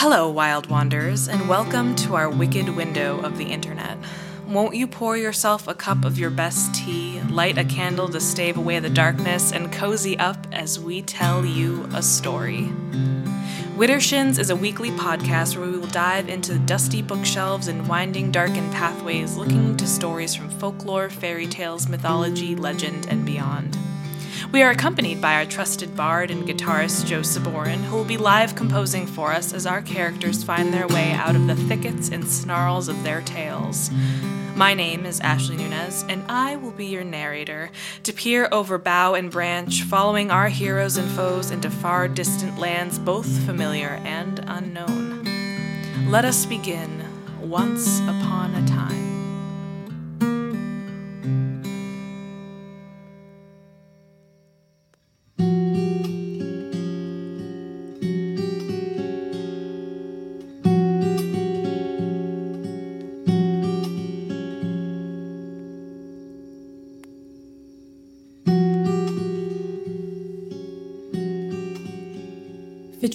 Hello, Wild Wanderers, and welcome to our wicked window of the internet. Won't you pour yourself a cup of your best tea, light a candle to stave away the darkness, and cozy up as we tell you a story? Widdershins is a weekly podcast where we will dive into dusty bookshelves and winding, darkened pathways looking to stories from folklore, fairy tales, mythology, legend, and beyond. We are accompanied by our trusted bard and guitarist Joe Saborin, who will be live composing for us as our characters find their way out of the thickets and snarls of their tales. My name is Ashley Nunez, and I will be your narrator to peer over bough and branch, following our heroes and foes into far distant lands, both familiar and unknown. Let us begin once upon a time.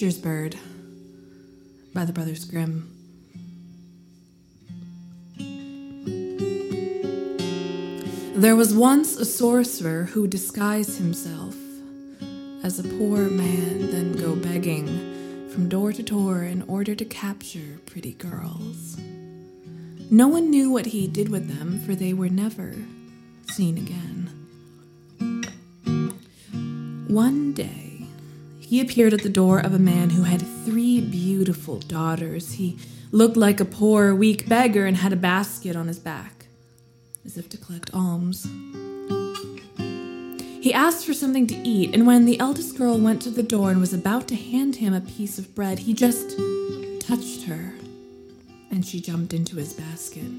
Fitcher's Bird by the Brothers Grimm. There was once a sorcerer who disguised himself as a poor man, then go begging from door to door in order to capture pretty girls. No one knew what he did with them, for they were never seen again. One day, he appeared at the door of a man who had three beautiful daughters. He looked like a poor, weak beggar and had a basket on his back, as if to collect alms. He asked for something to eat, and when the eldest girl went to the door and was about to hand him a piece of bread, he just touched her, and she jumped into his basket.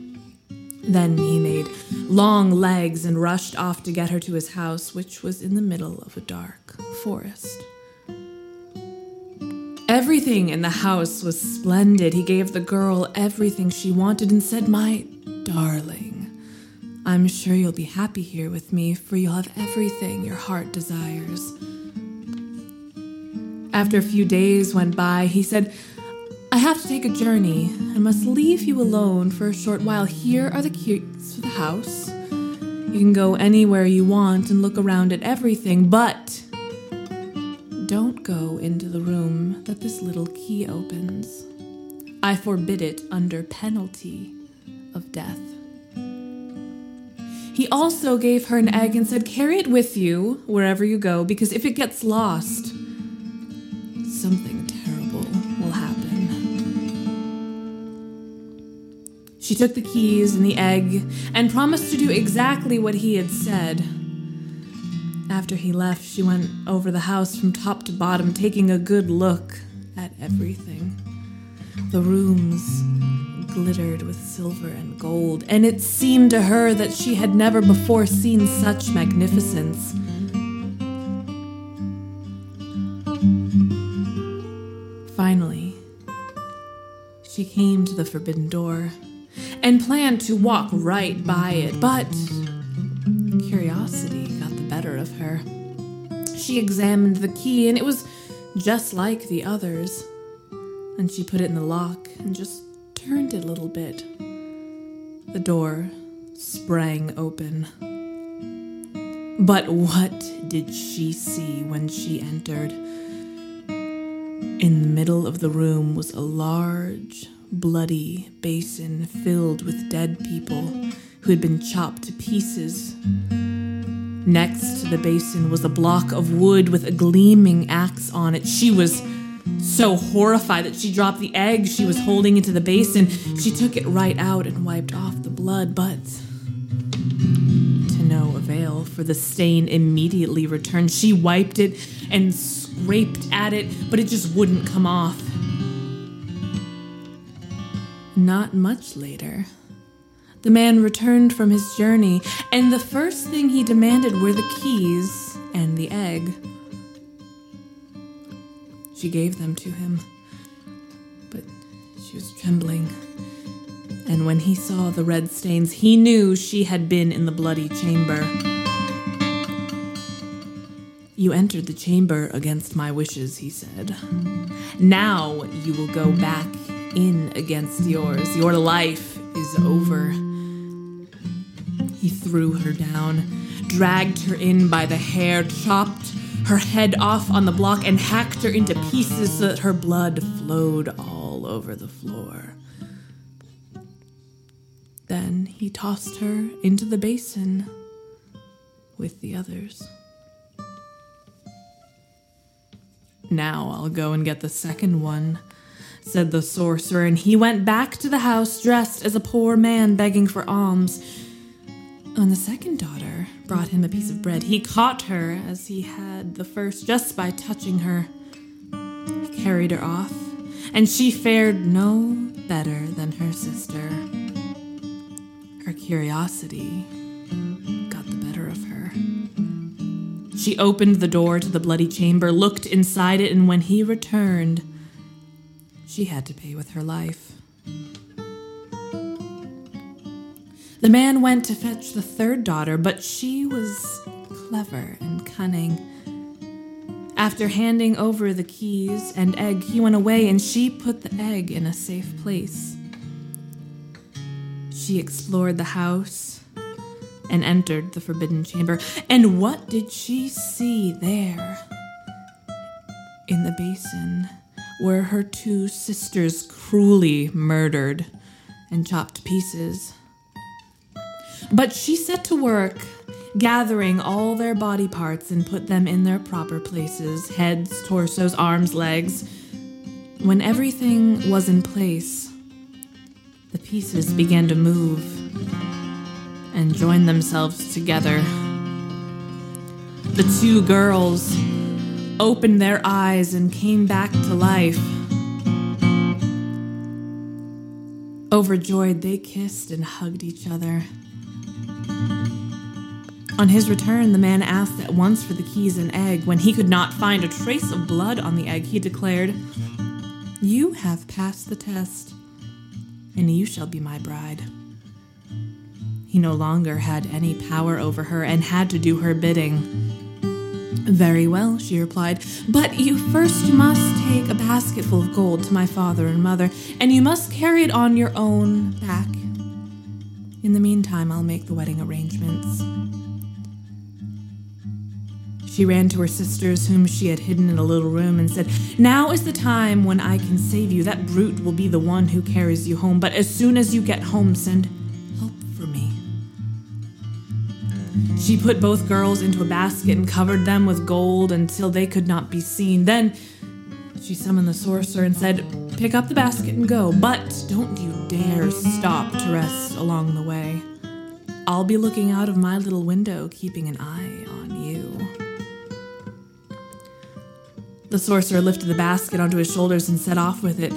Then he made long legs and rushed off to get her to his house, which was in the middle of a dark forest. Everything in the house was splendid. He gave the girl everything she wanted and said, My darling, I'm sure you'll be happy here with me, for you'll have everything your heart desires. After a few days went by, he said, I have to take a journey and must leave you alone for a short while. Here are the keys for the house. You can go anywhere you want and look around at everything, but don't go into the room that this little key opens. I forbid it under penalty of death. He also gave her an egg and said, Carry it with you wherever you go, because if it gets lost, something terrible will happen. She took the keys and the egg and promised to do exactly what he had said. After he left, she went over the house from top to bottom, taking a good look at everything. The rooms glittered with silver and gold, and it seemed to her that she had never before seen such magnificence. Finally, she came to the forbidden door and planned to walk right by it, but curiosity better of her. She examined the key, and it was just like the others. And she put it in the lock and just turned it a little bit. The door sprang open. But what did she see when she entered? In the middle of the room was a large, bloody basin filled with dead people who had been chopped to pieces. Next to the basin was a block of wood with a gleaming axe on it. She was so horrified that she dropped the egg she was holding into the basin. She took it right out and wiped off the blood, but to no avail, for the stain immediately returned. She wiped it and scraped at it, but it just wouldn't come off. Not much later, the man returned from his journey, and the first thing he demanded were the keys and the egg. She gave them to him, but she was trembling. And when he saw the red stains, he knew she had been in the bloody chamber. You entered the chamber against my wishes, he said. Now you will go back in against yours. Your life is over. He threw her down, dragged her in by the hair, chopped her head off on the block, and hacked her into pieces so that her blood flowed all over the floor. Then he tossed her into the basin with the others. Now I'll go and get the second one, said the sorcerer, and he went back to the house dressed as a poor man begging for alms. When the second daughter brought him a piece of bread, he caught her as he had the first just by touching her. He carried her off, and she fared no better than her sister. Her curiosity got the better of her. She opened the door to the bloody chamber, looked inside it, and when he returned, she had to pay with her life. The man went to fetch the third daughter, but she was clever and cunning. After handing over the keys and egg, he went away and she put the egg in a safe place. She explored the house and entered the forbidden chamber. And what did she see there? In the basin were her two sisters cruelly murdered and chopped to pieces. But she set to work, gathering all their body parts and put them in their proper places heads, torsos, arms, legs. When everything was in place, the pieces began to move and join themselves together. The two girls opened their eyes and came back to life. Overjoyed, they kissed and hugged each other. On his return, the man asked at once for the keys and egg. When he could not find a trace of blood on the egg, he declared, You have passed the test, and you shall be my bride. He no longer had any power over her and had to do her bidding. Very well, she replied, but you first must take a basketful of gold to my father and mother, and you must carry it on your own back. In the meantime, I'll make the wedding arrangements. She ran to her sisters, whom she had hidden in a little room, and said, Now is the time when I can save you. That brute will be the one who carries you home, but as soon as you get home, send help for me. She put both girls into a basket and covered them with gold until they could not be seen. Then she summoned the sorcerer and said, Pick up the basket and go, but don't you dare stop to rest along the way. I'll be looking out of my little window, keeping an eye The sorcerer lifted the basket onto his shoulders and set off with it.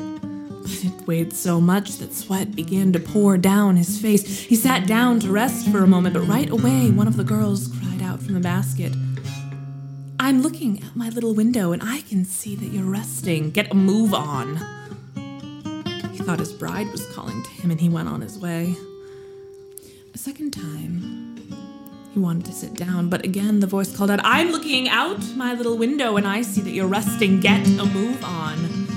But it weighed so much that sweat began to pour down his face. He sat down to rest for a moment, but right away one of the girls cried out from the basket. I'm looking out my little window and I can see that you're resting. Get a move on. He thought his bride was calling to him and he went on his way. A second time, wanted to sit down, but again the voice called out, I'm looking out my little window and I see that you're resting. Get a move on.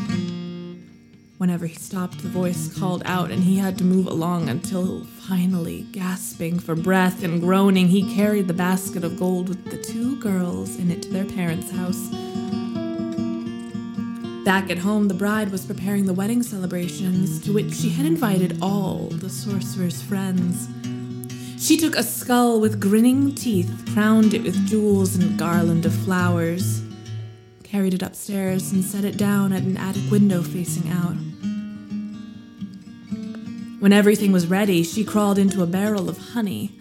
Whenever he stopped, the voice called out, and he had to move along until finally, gasping for breath and groaning, he carried the basket of gold with the two girls in it to their parents' house. Back at home, the bride was preparing the wedding celebrations to which she had invited all the sorcerer's friends. She took a skull with grinning teeth, crowned it with jewels and a garland of flowers, carried it upstairs, and set it down at an attic window facing out. When everything was ready, she crawled into a barrel of honey,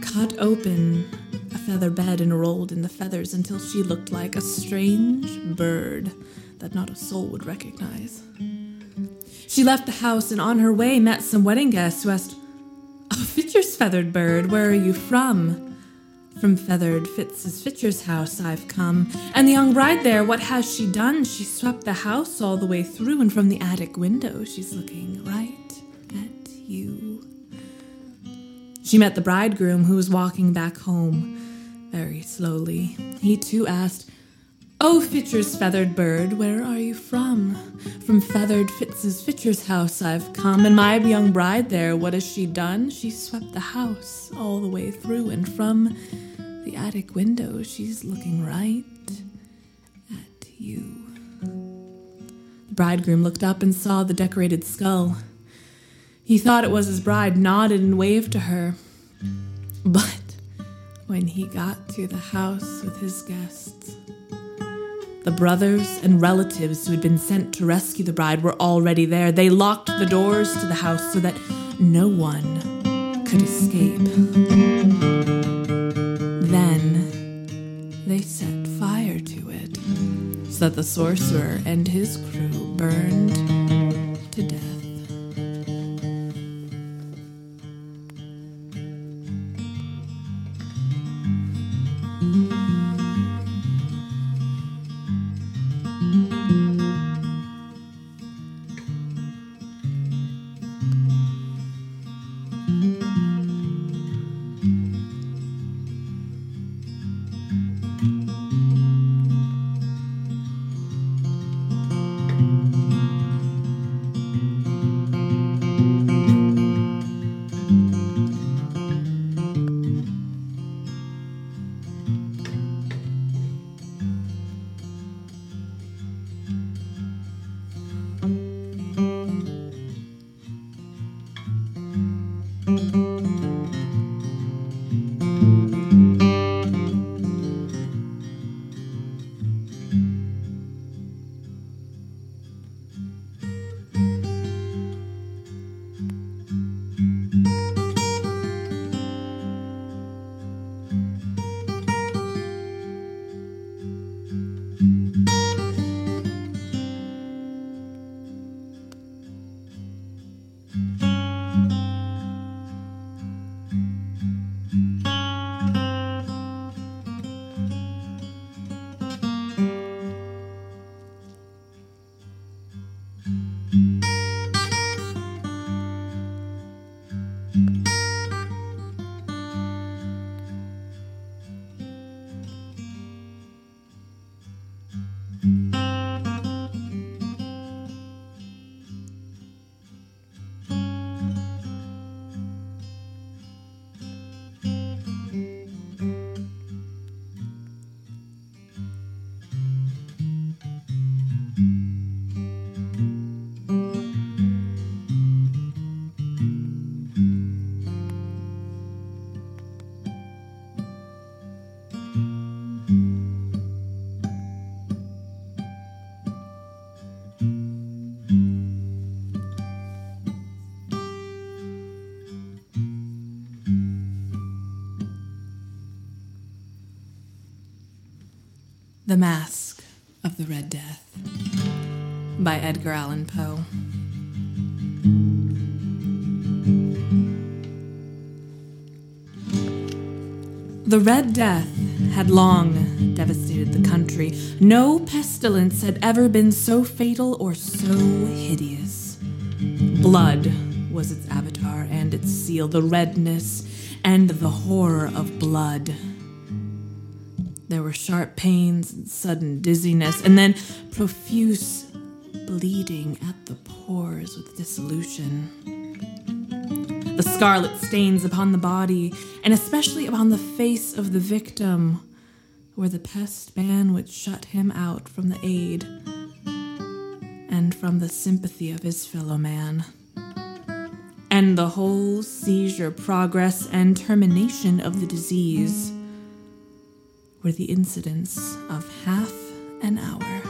cut open a feather bed, and rolled in the feathers until she looked like a strange bird that not a soul would recognize. She left the house and on her way met some wedding guests who asked, Fitcher's feathered bird, where are you from? From feathered Fitz's Fitcher's house I've come. And the young bride there, what has she done? She swept the house all the way through, and from the attic window she's looking right at you. She met the bridegroom who was walking back home. very slowly. He too asked, Oh, Fitcher's feathered bird, where are you from? From feathered Fitz's Fitcher's house I've come, and my young bride there, what has she done? She swept the house all the way through, and from the attic window she's looking right at you. The bridegroom looked up and saw the decorated skull. He thought it was his bride, nodded and waved to her. But when he got to the house with his guests, the brothers and relatives who had been sent to rescue the bride were already there. They locked the doors to the house so that no one could escape. Then they set fire to it so that the sorcerer and his crew burned The Masque of the Red Death by Edgar Allan Poe. The Red Death had long devastated the country. No pestilence had ever been so fatal or so hideous. Blood was its avatar and its seal, the redness and the horror of blood. There were sharp pains and sudden dizziness, and then profuse bleeding at the pores with dissolution. The scarlet stains upon the body, and especially upon the face of the victim, were the pest ban which shut him out from the aid and from the sympathy of his fellow man. And the whole seizure, progress, and termination of the disease were the incidents of half an hour.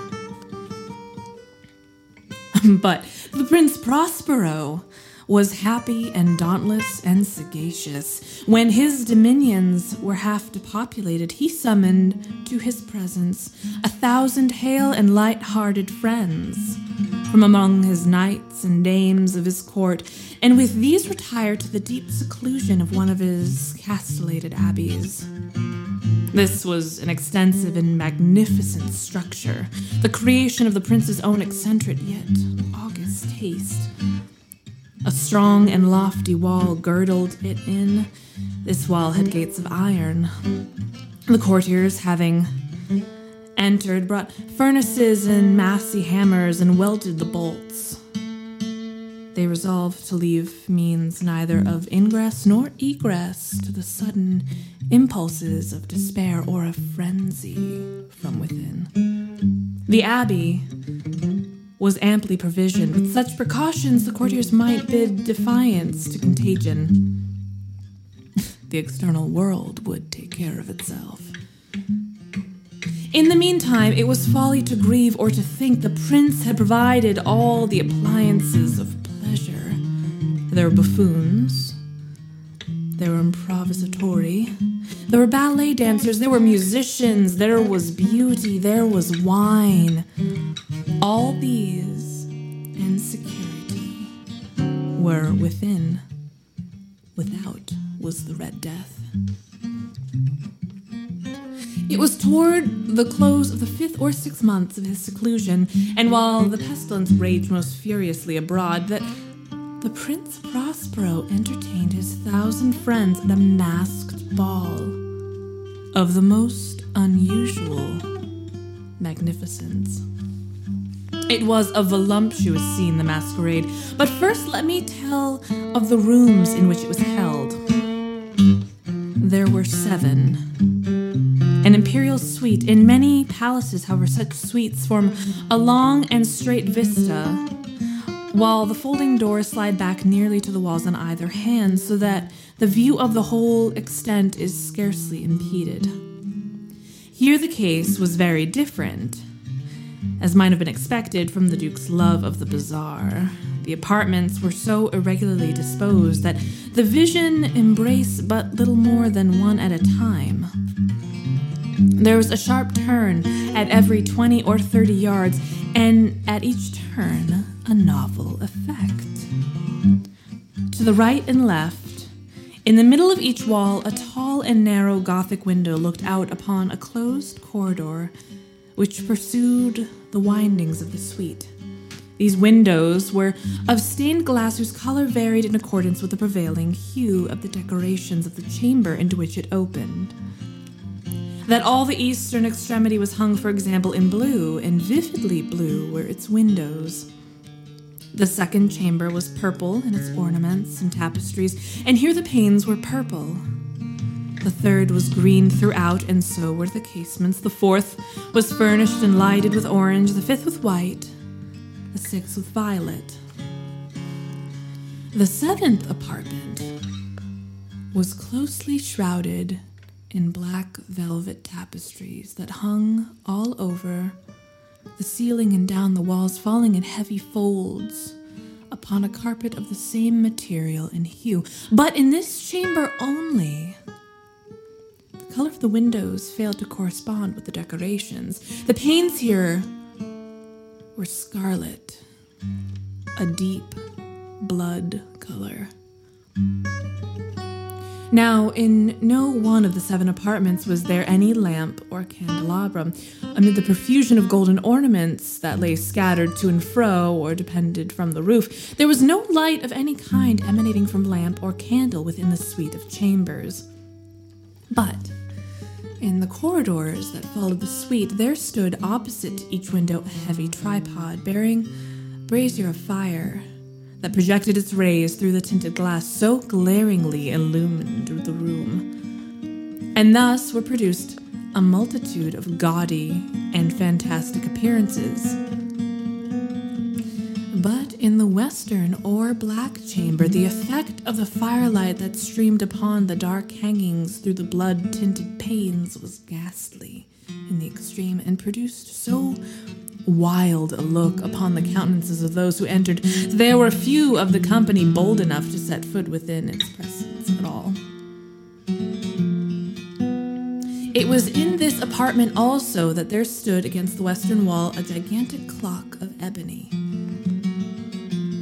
but the Prince Prospero was happy and dauntless and sagacious. When his dominions were half depopulated, he summoned to his presence a thousand hale and light hearted friends from among his knights and dames of his court, and with these retired to the deep seclusion of one of his castellated abbeys. This was an extensive and magnificent structure, the creation of the prince's own eccentric yet august taste. A strong and lofty wall girdled it in. This wall had gates of iron. The courtiers, having entered, brought furnaces and massy hammers and welded the bolts. They resolved to leave means neither of ingress nor egress to the sudden impulses of despair or of frenzy from within. The abbey was amply provisioned. With such precautions, the courtiers might bid defiance to contagion. the external world would take care of itself. In the meantime, it was folly to grieve or to think the prince had provided all the appliances of pleasure. There were buffoons, there were improvisatori, there were ballet dancers, there were musicians, there was beauty, there was wine. All these and security were within. Without was the Red Death. It was toward the close of the fifth or sixth months of his seclusion, and while the pestilence raged most furiously abroad, that the Prince Prospero entertained his thousand friends at a masked ball of the most unusual magnificence. It was a voluptuous scene, the masquerade, but first let me tell of the rooms in which it was held. There were seven an imperial suite. In many palaces, however, such suites form a long and straight vista, while the folding doors slide back nearly to the walls on either hand, so that the view of the whole extent is scarcely impeded. Here the case was very different, as might have been expected from the Duke's love of the bizarre. The apartments were so irregularly disposed that the vision embraced but little more than one at a time. There was a sharp turn at every 20 or 30 yards, and at each turn, a novel effect. To the right and left, in the middle of each wall, a tall and narrow Gothic window looked out upon a closed corridor which pursued the windings of the suite. These windows were of stained glass whose color varied in accordance with the prevailing hue of the decorations of the chamber into which it opened that all the eastern extremity was hung, for example, in blue, and vividly blue were its windows. The second chamber was purple in its ornaments and tapestries, and here the panes were purple. The third was green throughout, and so were the casements. The fourth was furnished and lighted with orange, the fifth with white, the sixth with violet. The seventh apartment was closely shrouded in black velvet tapestries that hung all over the ceiling and down the walls, falling in heavy folds upon a carpet of the same material and hue. But in this chamber only, the color of the windows failed to correspond with the decorations. The panes here were scarlet, a deep blood color. Now, in no one of the seven apartments was there any lamp or candelabrum. Amid the profusion of golden ornaments that lay scattered to and fro or depended from the roof, there was no light of any kind emanating from lamp or candle within the suite of chambers. But in the corridors that followed the suite, there stood opposite to each window a heavy tripod bearing a brazier of fire that projected its rays through the tinted glass so glaringly illumined. And thus were produced a multitude of gaudy and fantastic appearances. But in the western or black chamber, the effect of the firelight that streamed upon the dark hangings through the blood tinted panes was ghastly in the extreme and produced so wild a look upon the countenances of those who entered. that There were few of the company bold enough to set foot within its presence It was in this apartment also that there stood against the western wall a gigantic clock of ebony.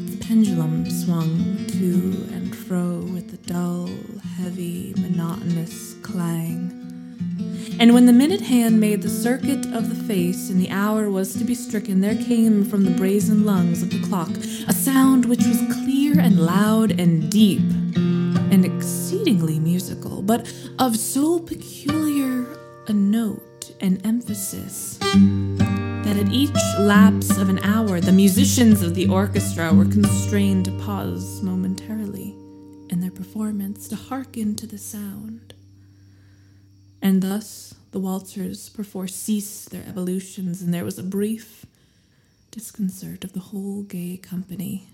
Its pendulum swung to and fro with a dull, heavy, monotonous clang. And when the minute hand made the circuit of the face and the hour was to be stricken, there came from the brazen lungs of the clock a sound which was clear and loud and deep and exceedingly musical, but of so peculiar an emphasis. That at each lapse of an hour, the musicians of the orchestra were constrained to pause momentarily in their performance to hearken to the sound. And thus the waltzers perforce ceased their evolutions, and there was a brief disconcert of the whole gay company.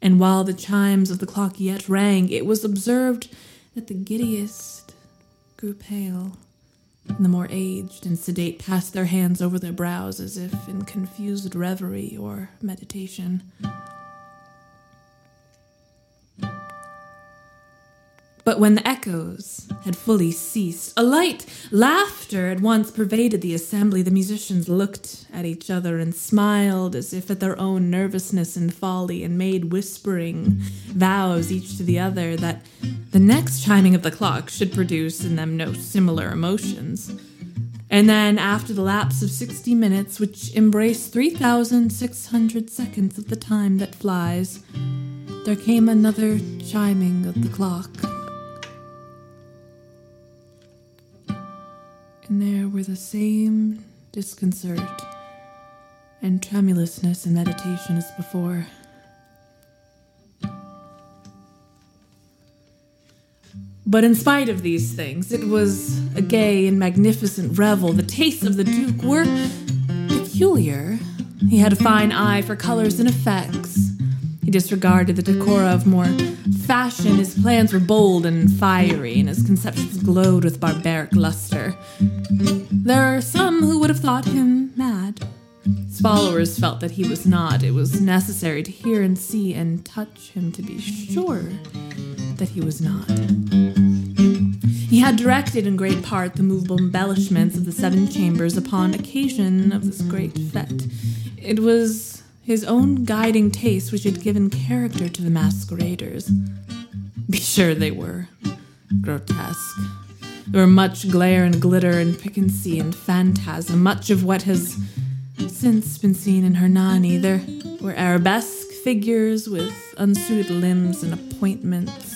And while the chimes of the clock yet rang, it was observed that the giddiest grew pale, and the more aged and sedate passed their hands over their brows as if in confused reverie or meditation. But when the echoes had fully ceased, a light laughter at once pervaded the assembly. The musicians looked at each other and smiled as if at their own nervousness and folly, and made whispering vows each to the other that the next chiming of the clock should produce in them no similar emotions. And then, after the lapse of sixty minutes, which embrace 3,600 seconds of the time that flies, there came another chiming of the clock. And there were the same disconcert and tremulousness in meditation as before. But in spite of these things, it was a gay and magnificent revel. The tastes of the Duke were peculiar. He had a fine eye for colors and effects. He disregarded the decora of more fashion. His plans were bold and fiery, and his conceptions glowed with barbaric luster. There are some who would have thought him mad. His followers felt that he was not. It was necessary to hear and see and touch him to be sure that he was not. He had directed in great part the movable embellishments of the seven chambers upon occasion of this great fete. It was his own guiding taste which had given character to the masqueraders. Be sure they were grotesque. There were much glare and glitter and piquancy and phantasm, much of what has since been seen in Hernani. There were arabesque figures with unsuited limbs and appointments.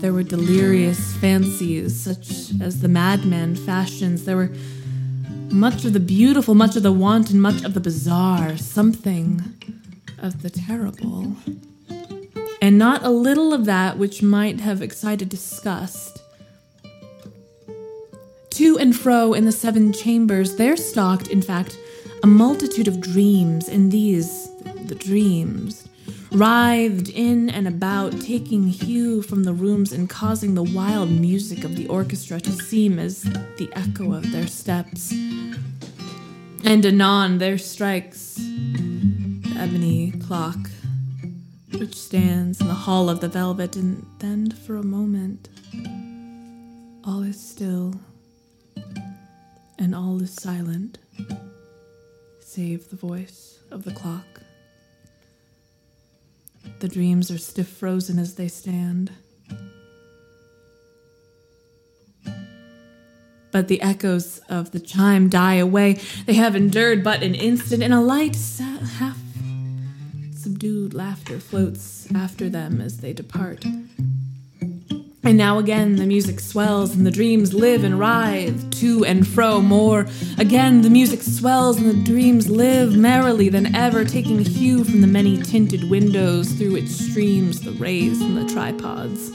There were delirious fancies, such as the madman fashions. There were much of the beautiful, much of the wanton, much of the bizarre, something of the terrible. And not a little of that which might have excited disgust. To and fro in the seven chambers, there stalked, in fact, a multitude of dreams, and these, the dreams, writhed in and about, taking hue from the rooms and causing the wild music of the orchestra to seem as the echo of their steps. And anon there strikes the ebony clock, which stands in the hall of the velvet, and then for a moment all is still and all is silent, save the voice of the clock. The dreams are stiff frozen as they stand. But the echoes of the chime die away. They have endured but an instant, and a light, half subdued laughter floats after them as they depart. And now again the music swells and the dreams live and writhe to and fro more. Again the music swells and the dreams live merrily than ever, taking hue from the many tinted windows through which streams the rays from the tripods.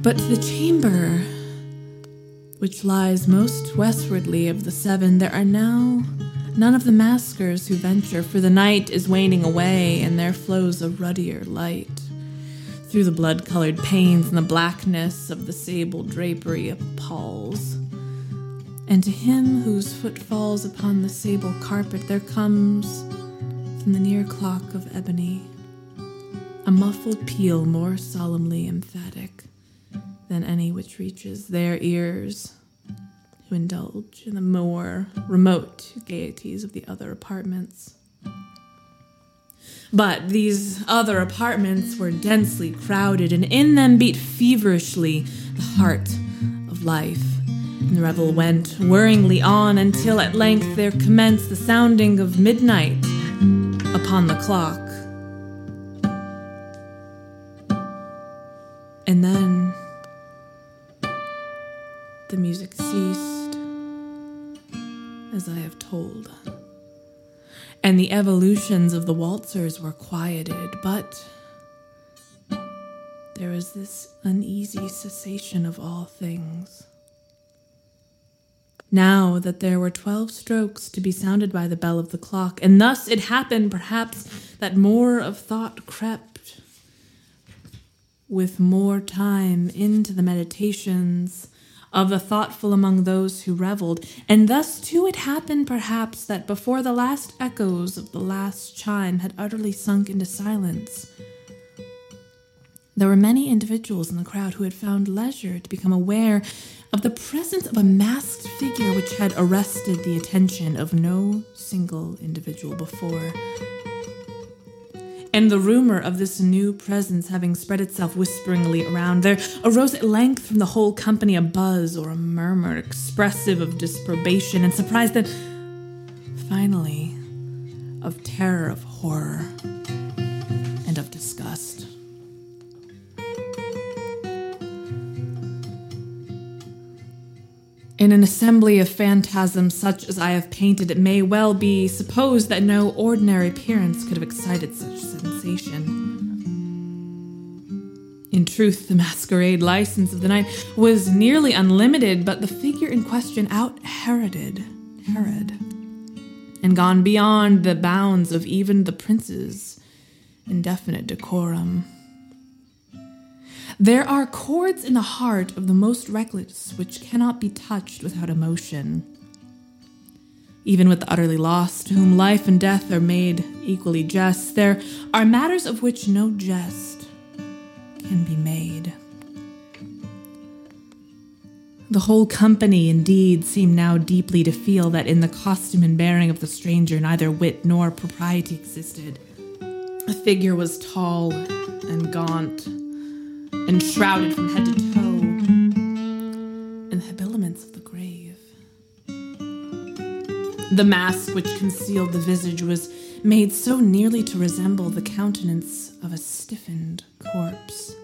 But the chamber, which lies most westwardly of the seven, there are now none of the maskers who venture, for the night is waning away and there flows a ruddier light through the blood colored panes and the blackness of the sable drapery appalls. And to him whose foot falls upon the sable carpet, there comes from the near clock of ebony a muffled peal more solemnly emphatic than any which reaches their ears who indulge in the more remote gaieties of the other apartments. But these other apartments were densely crowded, and in them beat feverishly the heart of life. And the revel went whirringly on until at length there commenced the sounding of midnight upon the clock. And then the music ceased, as I have told, and the evolutions of the waltzers were quieted, but there was this uneasy cessation of all things. Now that there were twelve strokes to be sounded by the bell of the clock, and thus it happened, perhaps, that more of thought crept with more time into the meditations of the thoughtful among those who reveled, and thus too it happened, perhaps, that before the last echoes of the last chime had utterly sunk into silence, there were many individuals in the crowd who had found leisure to become aware of the presence of a masked figure which had arrested the attention of no single individual before. And the rumor of this new presence having spread itself whisperingly around, there arose at length from the whole company a buzz or a murmur expressive of disprobation and surprise, then finally of terror, of horror, In an assembly of phantasms such as I have painted, it may well be supposed that no ordinary appearance could have excited such sensation. In truth, the masquerade license of the night was nearly unlimited, but the figure in question out Heroded Herod, and gone beyond the bounds of even the prince's indefinite decorum. There are chords in the heart of the most reckless which cannot be touched without emotion. Even with the utterly lost, to whom life and death are made equally jest, there are matters of which no jest can be made. The whole company, indeed, seemed now deeply to feel that in the costume and bearing of the stranger neither wit nor propriety existed. The figure was tall and gaunt and shrouded from head to toe in the habiliments of the grave. The mask which concealed the visage was made so nearly to resemble the countenance of a stiffened corpse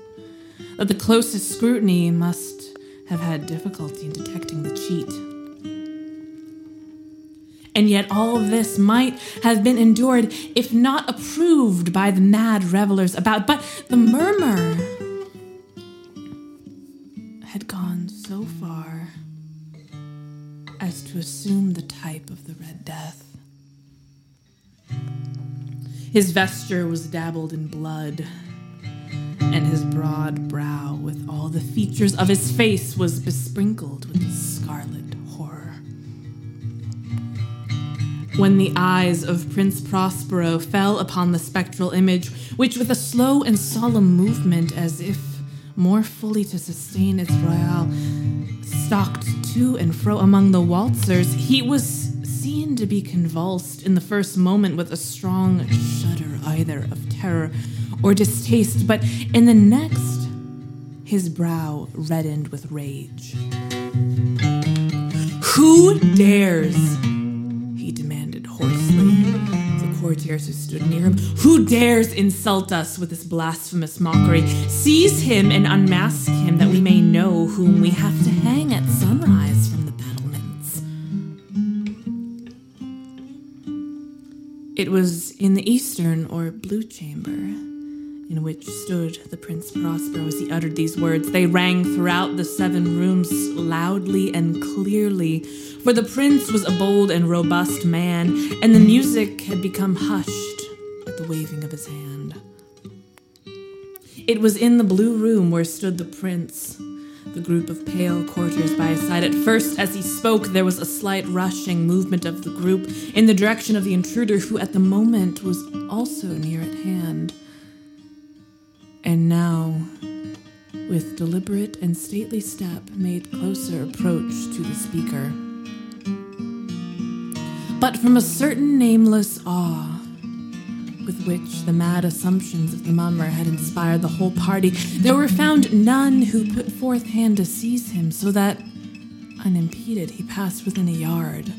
that the closest scrutiny must have had difficulty in detecting the cheat. And yet, all this might have been endured if not approved by the mad revelers about. But the murmur had gone so far as to assume the type of the Red Death. His vesture was dabbled in blood, and his broad brow, with all the features of his face, was besprinkled with scarlet horror. When the eyes of Prince Prospero fell upon the spectral image, which with a slow and solemn movement, as if more fully to sustain its royale, stalked to and fro among the waltzers, he was seen to be convulsed in the first moment with a strong shudder, either of terror or distaste, but in the next, his brow reddened with rage. Who dares? Courtiers who stood near him. Who dares insult us with this blasphemous mockery? Seize him and unmask him that we may know whom we have to hang at sunrise from the battlements. It was in the eastern or blue chamber in which stood the Prince Prospero as he uttered these words. They rang throughout the seven rooms loudly and clearly, for the prince was a bold and robust man, and the music had become hushed at the waving of his hand. It was in the blue room where stood the prince, the group of pale courtiers by his side. At first, as he spoke, there was a slight rushing movement of the group in the direction of the intruder, who at the moment was also near at hand. And now, with deliberate and stately step, made closer approach to the speaker. But from a certain nameless awe, with which the mad assumptions of the mummer had inspired the whole party, there were found none who put forth hand to seize him, so that, unimpeded, he passed within a yard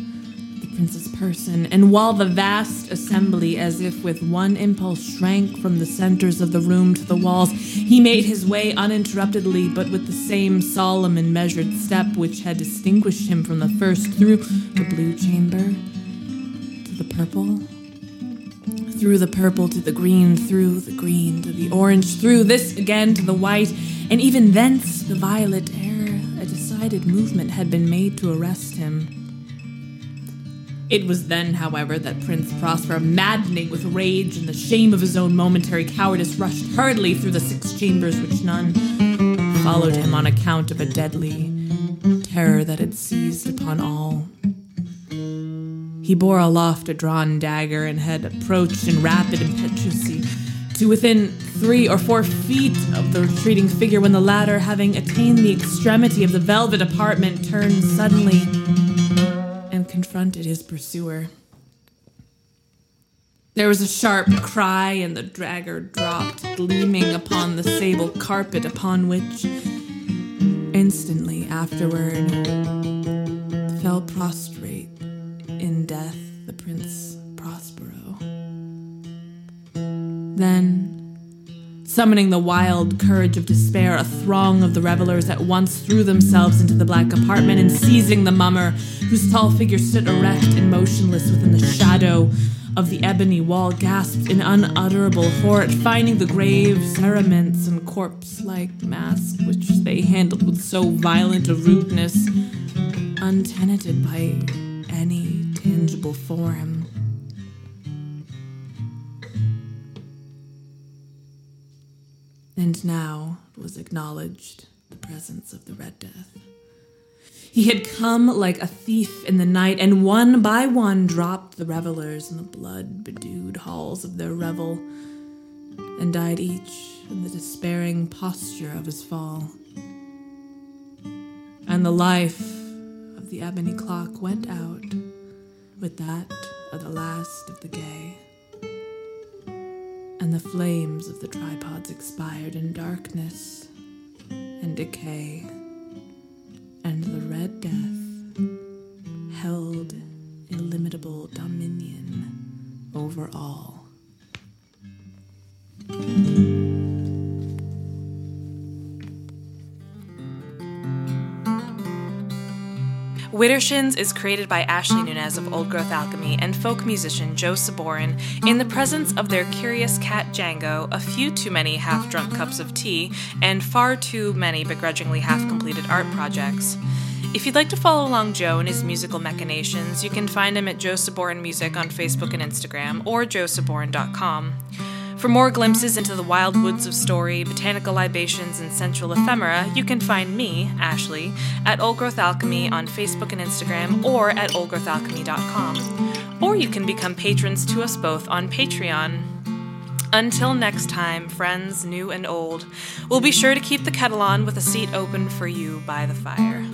prince's person, and while the vast assembly, as if with one impulse, shrank from the centers of the room to the walls, he made his way uninterruptedly, but with the same solemn and measured step which had distinguished him from the first, through the blue chamber to the purple, through the purple to the green, through the green to the orange, through this again to the white, and even thence the violet ere a decided movement had been made to arrest him. It was then, however, that Prince Prospero, maddening with rage and the shame of his own momentary cowardice, rushed hurriedly through the six chambers which none followed him on account of a deadly terror that had seized upon all. He bore aloft a drawn dagger and had approached in rapid impetuosity to within three or four feet of the retreating figure when the latter, having attained the extremity of the velvet apartment, turned suddenly confronted his pursuer. There was a sharp cry, and the dagger dropped, gleaming upon the sable carpet, upon which, instantly afterward, fell prostrate in death the Prince Prospero. Then, Summoning the wild courage of despair, a throng of the revelers at once threw themselves into the black apartment and seizing the mummer, whose tall figure stood erect and motionless within the shadow of the ebony wall, gasped in unutterable horror at finding the grave cerements and corpse like mask which they handled with so violent a rudeness, untenanted by any tangible form. And now was acknowledged the presence of the Red Death. He had come like a thief in the night, and one by one dropped the revelers in the blood bedewed halls of their revel, and died each in the despairing posture of his fall. And the life of the ebony clock went out with that of the last of the gay and the flames of the tripods expired in darkness and decay, and the Red Death held illimitable dominion over all. Widdershins is created by Ashley Nunez of Old Growth Alchemy and folk musician Joe Saborin in the presence of their curious cat Django, a few too many half drunk cups of tea, and far too many begrudgingly half completed art projects. If you'd like to follow along Joe and his musical machinations, you can find him at Joe Saborin Music on Facebook and Instagram or joesaborin.com. For more glimpses into the wild woods of story, botanical libations, and sensual ephemera, you can find me, Ashley, at Old Growth Alchemy on Facebook and Instagram or at oldgrowthalchemy.com. Or you can become patrons to us both on Patreon. Until next time, friends new and old, we'll be sure to keep the kettle on with a seat open for you by the fire.